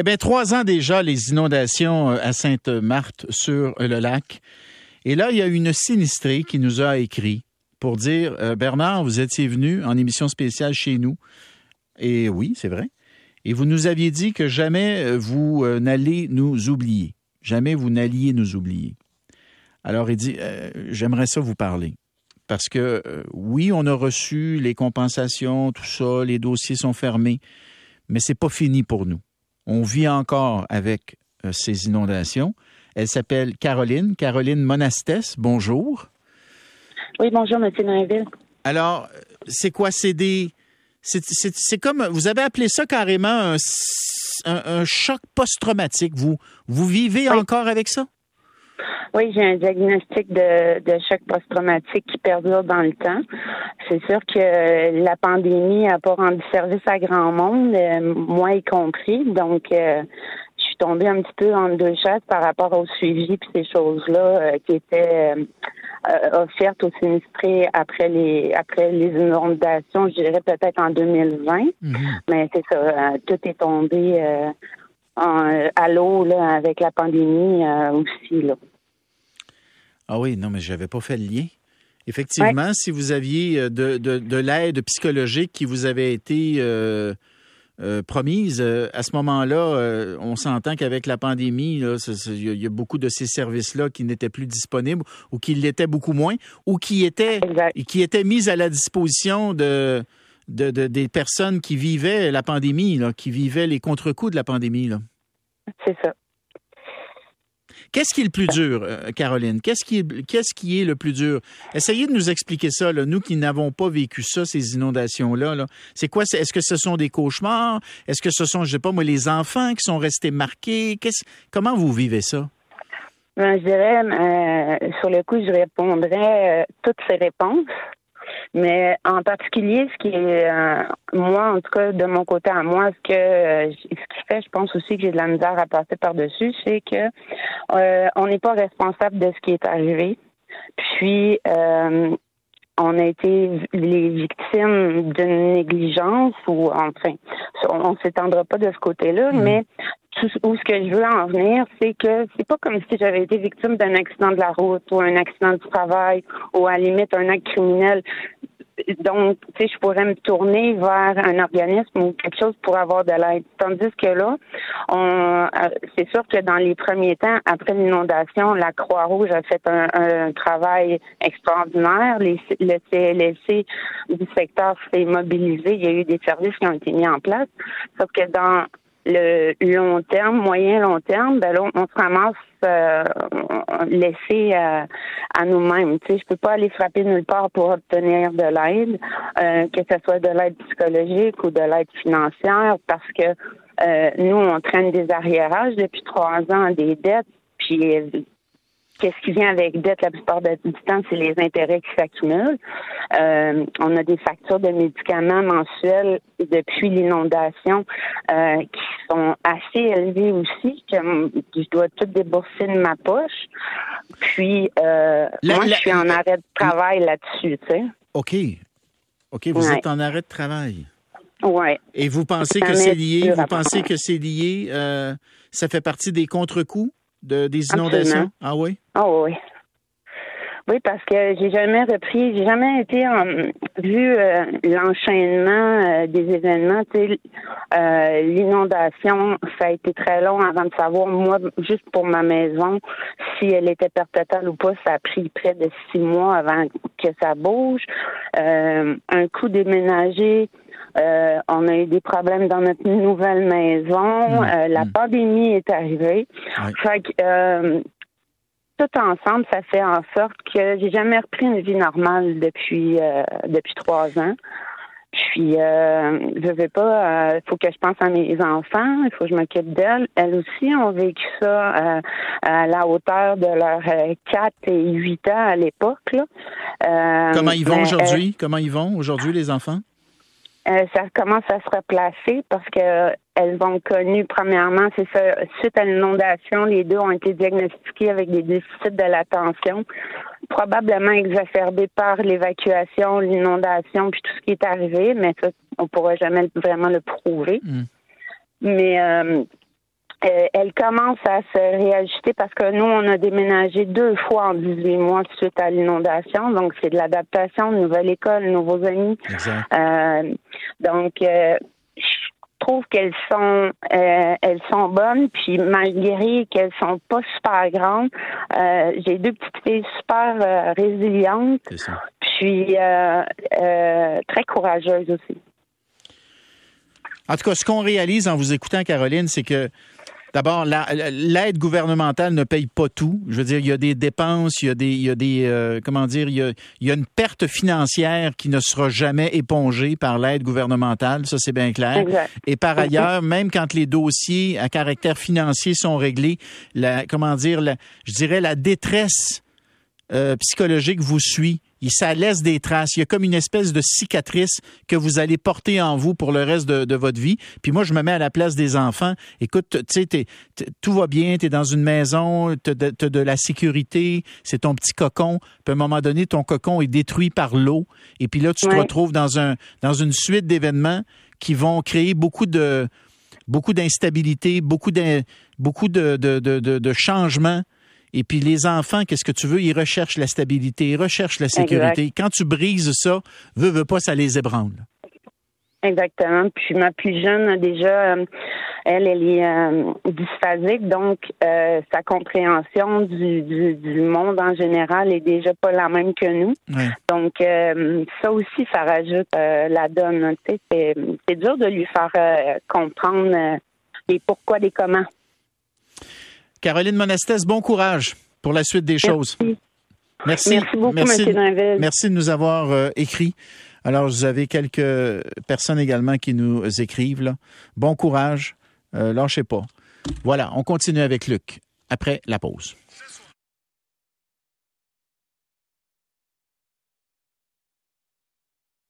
Eh bien, trois ans déjà, les inondations à Sainte-Marthe sur le lac. Et là, il y a une sinistrée qui nous a écrit pour dire Bernard, vous étiez venu en émission spéciale chez nous. Et oui, c'est vrai. Et vous nous aviez dit que jamais vous n'allez nous oublier. Jamais vous n'alliez nous oublier. Alors, il dit J'aimerais ça vous parler. Parce que oui, on a reçu les compensations, tout ça, les dossiers sont fermés, mais c'est pas fini pour nous. On vit encore avec euh, ces inondations. Elle s'appelle Caroline, Caroline Monastès. Bonjour. Oui, bonjour, M. Noëville. Alors, c'est quoi? C'est des. C'est comme. Vous avez appelé ça carrément un, choc post-traumatique. Vous, vous vivez encore avec ça? Oui, j'ai un diagnostic de, de choc post-traumatique qui perdure dans le temps. C'est sûr que la pandémie n'a pas rendu service à grand monde, euh, moi y compris. Donc, euh, je suis tombée un petit peu en deux chaises par rapport au suivi et ces choses-là euh, qui étaient offertes aux sinistrés après les après les inondations, je dirais peut-être en 2020. Mhm. Mais c'est ça, tout est tombé à l'eau avec la pandémie aussi là. Ah oui, non, mais je n'avais pas fait le lien. Effectivement, si vous aviez euh, de, de, l'aide psychologique qui vous avait été euh, euh, promise, à ce moment-là, on s'entend qu'avec la pandémie, il y, a beaucoup de ces services-là qui n'étaient plus disponibles ou qui l'étaient beaucoup moins ou qui étaient, qui étaient mis à la disposition de, de, des personnes qui vivaient la pandémie, qui vivaient les contre-coups de la pandémie. C'est ça. Qu'est-ce qui est le plus dur, euh, Caroline? Qu'est-ce qui, est, qu'est-ce le plus dur? Essayez de nous expliquer ça, nous qui n'avons pas vécu ça, ces inondations-là. C'est quoi? Est-ce que ce sont des cauchemars? Est-ce que ce sont, je sais pas moi, les enfants qui sont restés marqués? comment vous vivez ça? Ben, je dirais, euh, sur le coup, je répondrais euh, toutes ces réponses. Mais en particulier, ce qui est, euh, moi, en tout cas, de mon côté à moi, ce que euh, ce qui fait, je pense aussi que j'ai de la misère à passer par-dessus, c'est que euh, on n'est pas responsable de ce qui est arrivé. Puis, on a été les victimes d'une négligence ou enfin, on, ne s'étendra pas de ce côté-là, mmh. mais où ce que je veux en venir, c'est que c'est pas comme si j'avais été victime d'un accident de la route ou un accident du travail ou à la limite un acte criminel. Donc, tu sais, je pourrais me tourner vers un organisme ou quelque chose pour avoir de l'aide. Tandis que là, on, euh, c'est sûr que dans les premiers temps, après l'inondation, la Croix-Rouge a fait un, travail extraordinaire. Les, le CLSC du secteur s'est mobilisé. Il y a eu des services qui ont été mis en place. Sauf que dans le long terme, moyen long terme, ben là, on, se ramasse euh, laissé euh, à nous-mêmes. Tu sais, je peux pas aller frapper nulle part pour obtenir de l'aide, euh, que ce soit de l'aide psychologique ou de l'aide financière, parce que euh, nous, on traîne des arriérages depuis trois ans, des dettes, puis Qu'est-ce qui vient avec dette la plupart du temps, c'est les intérêts qui s'accumulent. Euh, on a des factures de médicaments mensuels depuis l'inondation euh, qui sont assez élevées aussi, que je dois tout débourser de ma poche. Puis, euh, moi, je suis en arrêt de travail là-dessus, tu sais. OK. OK, vous êtes en arrêt de travail. Oui. Et vous pensez que c'est lié, vous pensez que c'est lié, ça fait partie des contre-coups? De, des inondations? Ah oui? Ah oui. Oui, parce que j'ai jamais repris, j'ai jamais été en, vu euh, l'enchaînement euh, des événements. Euh, l'inondation, ça a été très long avant de savoir. Moi, juste pour ma maison, si elle était perte totale ou pas, ça a pris près de six mois avant que ça bouge. un coup déménagé, euh, on a eu des problèmes dans notre nouvelle maison. Mmh. Euh, la mmh. pandémie est arrivée. Fait que, euh, tout ensemble, ça fait en sorte que j'ai jamais repris une vie normale depuis depuis trois ans. Puis, je veux pas, il faut que je pense à mes enfants, il faut que je m'occupe d'elles. Elles aussi ont vécu ça à la hauteur de leurs 4 et 8 ans à l'époque. Comment ils vont aujourd'hui? Comment ils vont aujourd'hui, les enfants? Euh, ça commence à se replacer parce que elles ont connu, premièrement, c'est ça, suite à l'inondation, les deux ont été diagnostiqués avec des déficits de l'attention, probablement exacerbés par l'évacuation, l'inondation, puis tout ce qui est arrivé, mais ça, on pourra jamais vraiment le prouver. Hmm. Mais euh, euh, elle commence à se réajuster parce que nous, on a déménagé deux fois en 18 mois suite à l'inondation. Donc, c'est de l'adaptation, nouvelle école, nouveaux amis. Euh, donc, euh, je trouve qu'elles sont elles sont bonnes. Puis malgré qu'elles sont pas super grandes j'ai deux petites filles super résilientes. Puis très courageuses aussi. En tout cas, ce qu'on réalise en vous écoutant, Caroline, c'est que D'abord, l'aide gouvernementale ne paye pas tout. Je veux dire, il y a des dépenses, il y a des, il y a des euh, comment dire, il y, a, il y, a, une perte financière qui ne sera jamais épongée par l'aide gouvernementale. Ça, c'est bien clair. Et par ailleurs, même quand les dossiers à caractère financier sont réglés, la, comment dire, la, je dirais la détresse euh, psychologique vous suit ça laisse des traces. Il y a comme une espèce de cicatrice que vous allez porter en vous pour le reste de, votre vie. Puis moi, je me mets à la place des enfants. Écoute, tu sais, tout va bien, tu es dans une maison, tu as, de la sécurité, c'est ton petit cocon. Puis à un moment donné, ton cocon est détruit par l'eau. Et puis là, tu te retrouves dans, un, dans une suite d'événements qui vont créer beaucoup de beaucoup d'instabilité, beaucoup de, beaucoup de, de, de changements et puis les enfants, qu'est-ce que tu veux? Ils recherchent la stabilité, ils recherchent la sécurité. Quand tu brises ça, veux, veux pas, ça les ébranle. Exactement. Puis ma plus jeune, déjà, euh, elle, elle est euh, dysphasique, donc euh, sa compréhension du, du, monde en général est déjà pas la même que nous. Donc ça aussi, ça rajoute la donne. C'est, c'est dur de lui faire comprendre les pourquoi, les comment. Caroline Monastès, bon courage pour la suite des choses. Merci. Merci beaucoup, merci, Merci de nous avoir euh, écrit. Alors, vous avez quelques personnes également qui nous écrivent. Là. Bon courage. Euh, lâchez pas. Voilà, on continue avec Luc après la pause.